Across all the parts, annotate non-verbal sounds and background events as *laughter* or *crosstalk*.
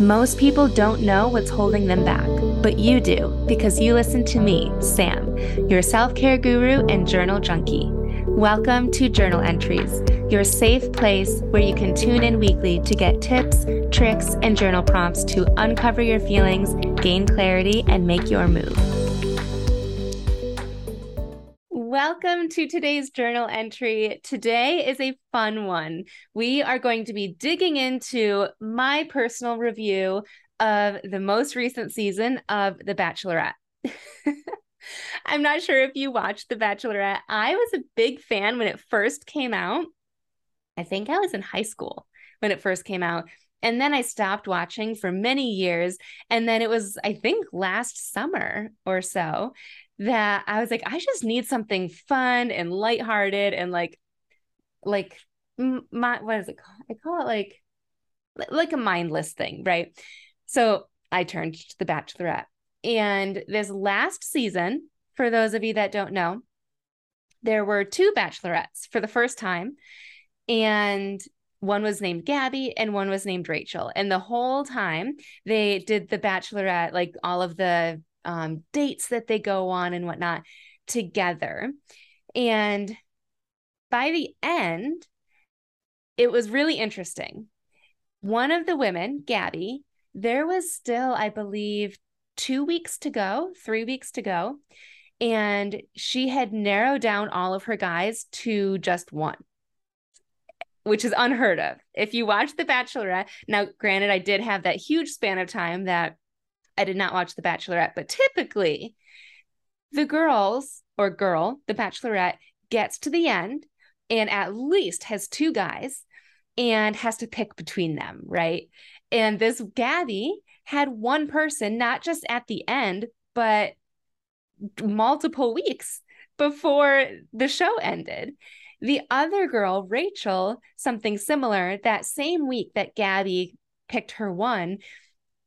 Most people don't know what's holding them back, but you do because you listen to me, Sam, your self care guru and journal junkie. Welcome to Journal Entries, your safe place where you can tune in weekly to get tips, tricks, and journal prompts to uncover your feelings, gain clarity, and make your move. Welcome to today's journal entry. Today is a fun one. We are going to be digging into my personal review of the most recent season of The Bachelorette. *laughs* I'm not sure if you watched The Bachelorette. I was a big fan when it first came out. I think I was in high school when it first came out. And then I stopped watching for many years. And then it was, I think, last summer or so that I was like, I just need something fun and lighthearted and like, like my what is it called? I call it like, like a mindless thing, right? So I turned to The Bachelorette, and this last season, for those of you that don't know, there were two bachelorettes for the first time, and one was named Gabby and one was named Rachel. And the whole time they did the bachelorette, like all of the um, dates that they go on and whatnot together. And by the end, it was really interesting. One of the women, Gabby, there was still, I believe, two weeks to go, three weeks to go. And she had narrowed down all of her guys to just one, which is unheard of. If you watch The Bachelorette, now, granted, I did have that huge span of time that I did not watch The Bachelorette, but typically the girls or girl, the Bachelorette, gets to the end and at least has two guys and has to pick between them, right? And this Gabby had one person, not just at the end, but multiple weeks before the show ended. The other girl, Rachel, something similar, that same week that Gabby picked her one,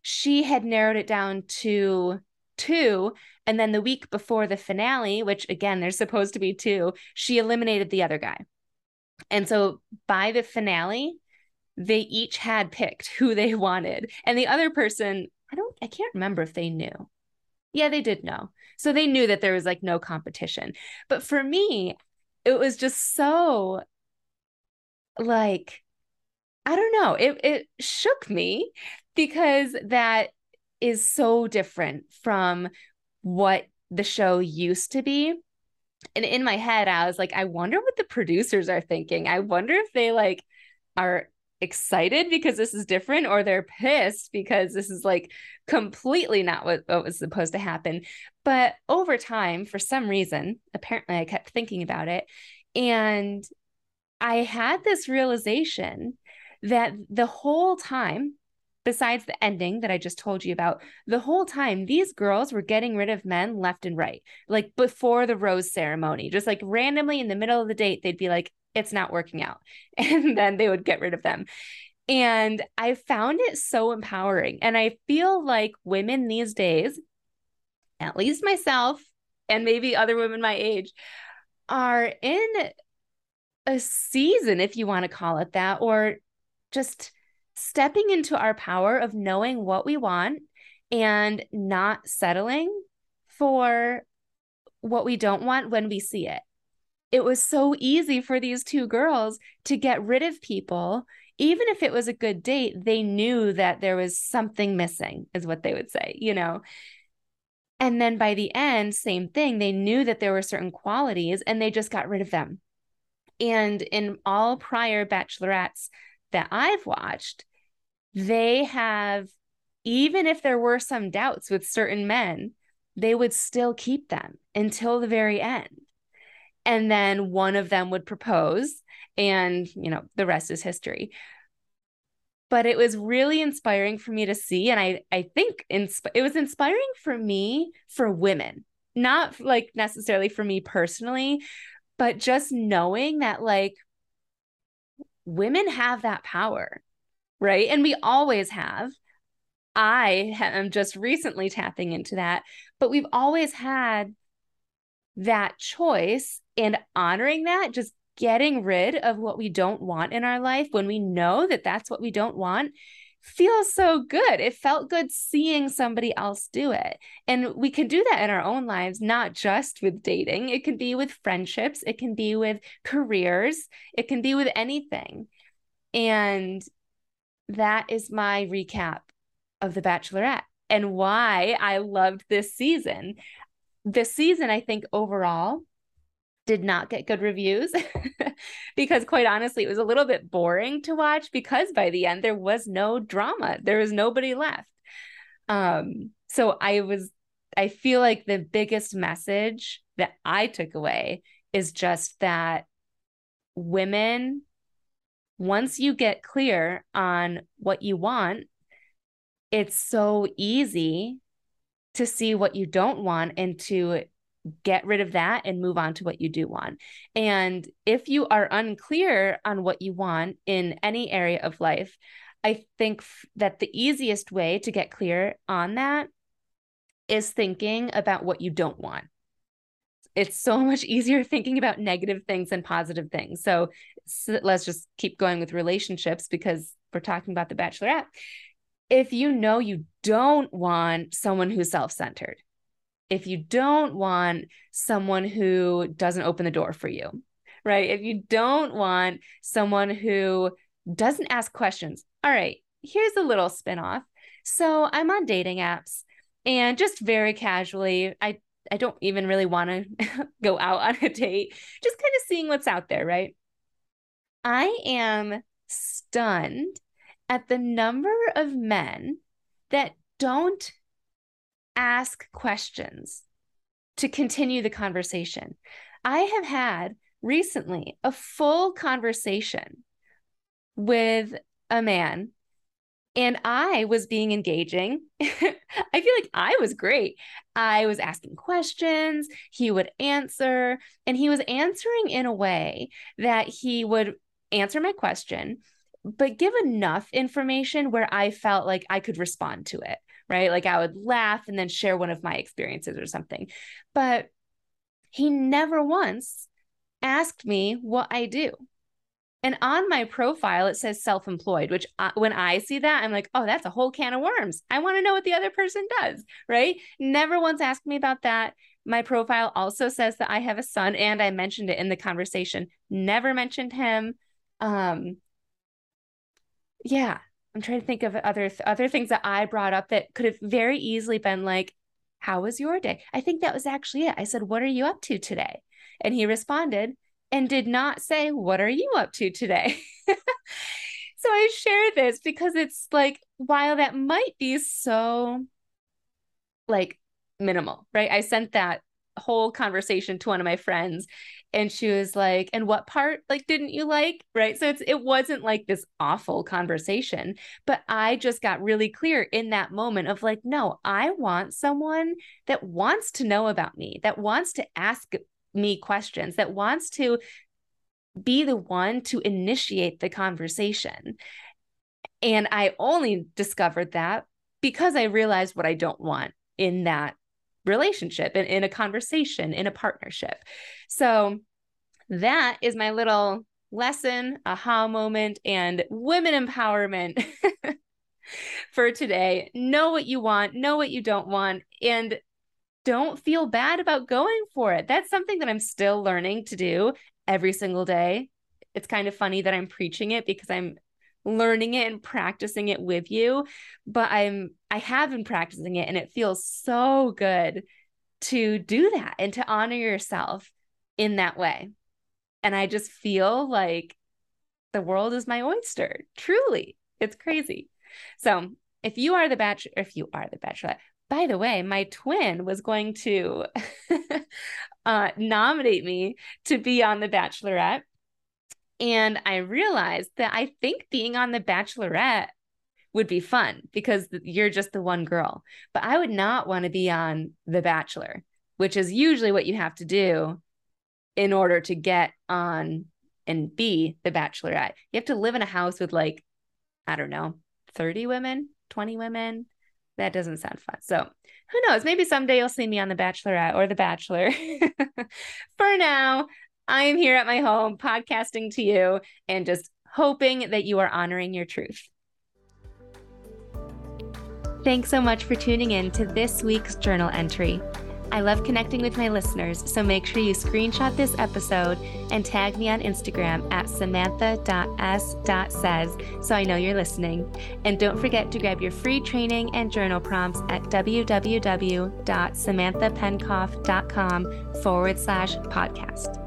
she had narrowed it down to two. And then the week before the finale, which again, there's supposed to be two, she eliminated the other guy. And so by the finale, they each had picked who they *laughs* wanted. And the other person, I don't, I can't remember if they knew. Yeah, they did know. So they knew that there was like no competition. But for me, it was just so like, I don't know, it, it shook me because that is so different from what the show used to be. And in my head, I was like, I wonder what the producers are thinking. I wonder if they like are excited because this is different or they're pissed because this is like completely not what, what was supposed to happen. But over time, for some reason, apparently I kept thinking about it. And I had this realization that the whole time besides the ending that I just told you about, the whole time these girls were getting rid of men left and right, like before the rose ceremony, just like randomly in the middle of the date, they'd be like, it's not working out. *laughs* And then they would get rid of them. And I found it so empowering. And I feel like women these days, at least myself, and maybe other women my age, are in a season, if you want to call it that, or just stepping into our power of knowing what we want and not settling for what we don't want when we see it. It was so easy for these two girls to get rid of people. Even if it was a good date, they knew that there was something missing, is what they would say, you know? And then by the end, same thing. They knew that there were certain qualities and they just got rid of them. And in all prior bachelorettes, that I've watched, they have, even if there were some doubts with certain men, they would still keep them until the very end. And then one of them would propose, and, you know, the rest is history. But it was really inspiring for me to see. And I, I think insp- it was inspiring for me for women, not like necessarily for me personally, but just knowing that, like, women have that power, right? And we always have. I am just recently tapping into that, but we've always had that choice and honoring that, just getting rid of what we don't want in our life when we know that that's what we don't want, feels so good. It felt good seeing somebody else do it. And we can do that in our own lives, not just with dating. It can be with friendships, it can be with careers, it can be with anything. And that is my recap of The Bachelorette and why I loved this season. This season, I think overall, did not get good reviews *laughs* because quite honestly it was a little bit boring to watch because by the end there was no drama. There was nobody left. Um so i was i feel like the biggest message that i took away is just that women once you get clear on what you want it's so easy to see what you don't want and to get rid of that and move on to what you do want. And if you are unclear on what you want in any area of life, I think f- that the easiest way to get clear on that is thinking about what you don't want. It's so *laughs* much easier thinking about negative things than positive things. So, so let's just keep going with relationships because we're talking about the bachelorette. If you know you don't want someone who's self centered, if you don't want someone who doesn't open the door for you, right? If you don't want someone who doesn't ask questions, all right, here's a little spinoff. So I'm on dating apps and just very casually, I I don't even really want to *laughs* go out on a date, just kind of seeing what's out there, right? I am stunned at the number of men that don't ask questions to continue the conversation. I have had recently a full conversation with a man and I was being engaging. *laughs* I feel like I was great. I was asking questions, he would answer, and he was answering in a way that he would answer my question, but give enough information where I felt like I could respond to it right? Like I would laugh and then share one of my experiences or something. But he never once asked me what I do. And on my profile, it says self employed, which I, when I see that, I'm like, oh, that's a whole can of worms. I want to know what the other person does, right? Never once asked me about that. My profile also says that I have a son, and I mentioned it in the conversation. Never mentioned him. Um, yeah, I'm trying to think of other other things that I brought up that could have very easily been like, "How was your day?" I think that was actually it. I said, "What are you up to today?" And he responded and did not say, "What are you up to today?" *laughs* so I share this because it's like while that might be so like minimal, right? I sent that whole conversation to one of my friends and she was like and what part like didn't you like? Right? So it's it wasn't like this awful conversation but i just got really clear in that moment of like no i want someone that wants to know about me that wants to ask me questions that wants to be the one to initiate the conversation. And i only discovered that because i realized what i don't want in that relationship and in a conversation, in a partnership. So that is my little lesson, aha moment, and women empowerment *laughs* for today. Know what you want, know what you don't want, and don't feel bad about going for it. That's something that I'm still learning to do every single day. It's kind of funny that I'm preaching it because I'm learning it and practicing it with you but i'm i have been practicing it and it feels so good to do that and to honor yourself in that way. And i just feel like the world is my oyster truly. It's crazy. So if you are the bachelor if you are the bachelorette by the way my twin was going to *laughs* uh, nominate me to be on the bachelorette and I realized that I think being on The Bachelorette would be fun because you're just the one girl. But I would not want to be on The Bachelor, which is usually what you have to do in order to get on and be The Bachelorette. You have to live in a house with like, I don't know, 30 women, 20 women. That doesn't sound fun. So who knows? Maybe someday you'll see me on The Bachelorette or The Bachelor. *laughs* For now, I am here at my home podcasting to you and just hoping that you are honoring your truth. Thanks so much for tuning in to this week's journal entry. I love connecting with my listeners, so make sure you screenshot this episode and tag me on Instagram at samantha.s.says so I know you're listening. And don't forget to grab your free training and journal prompts at www.samanthapenkoff.com forward slash podcast.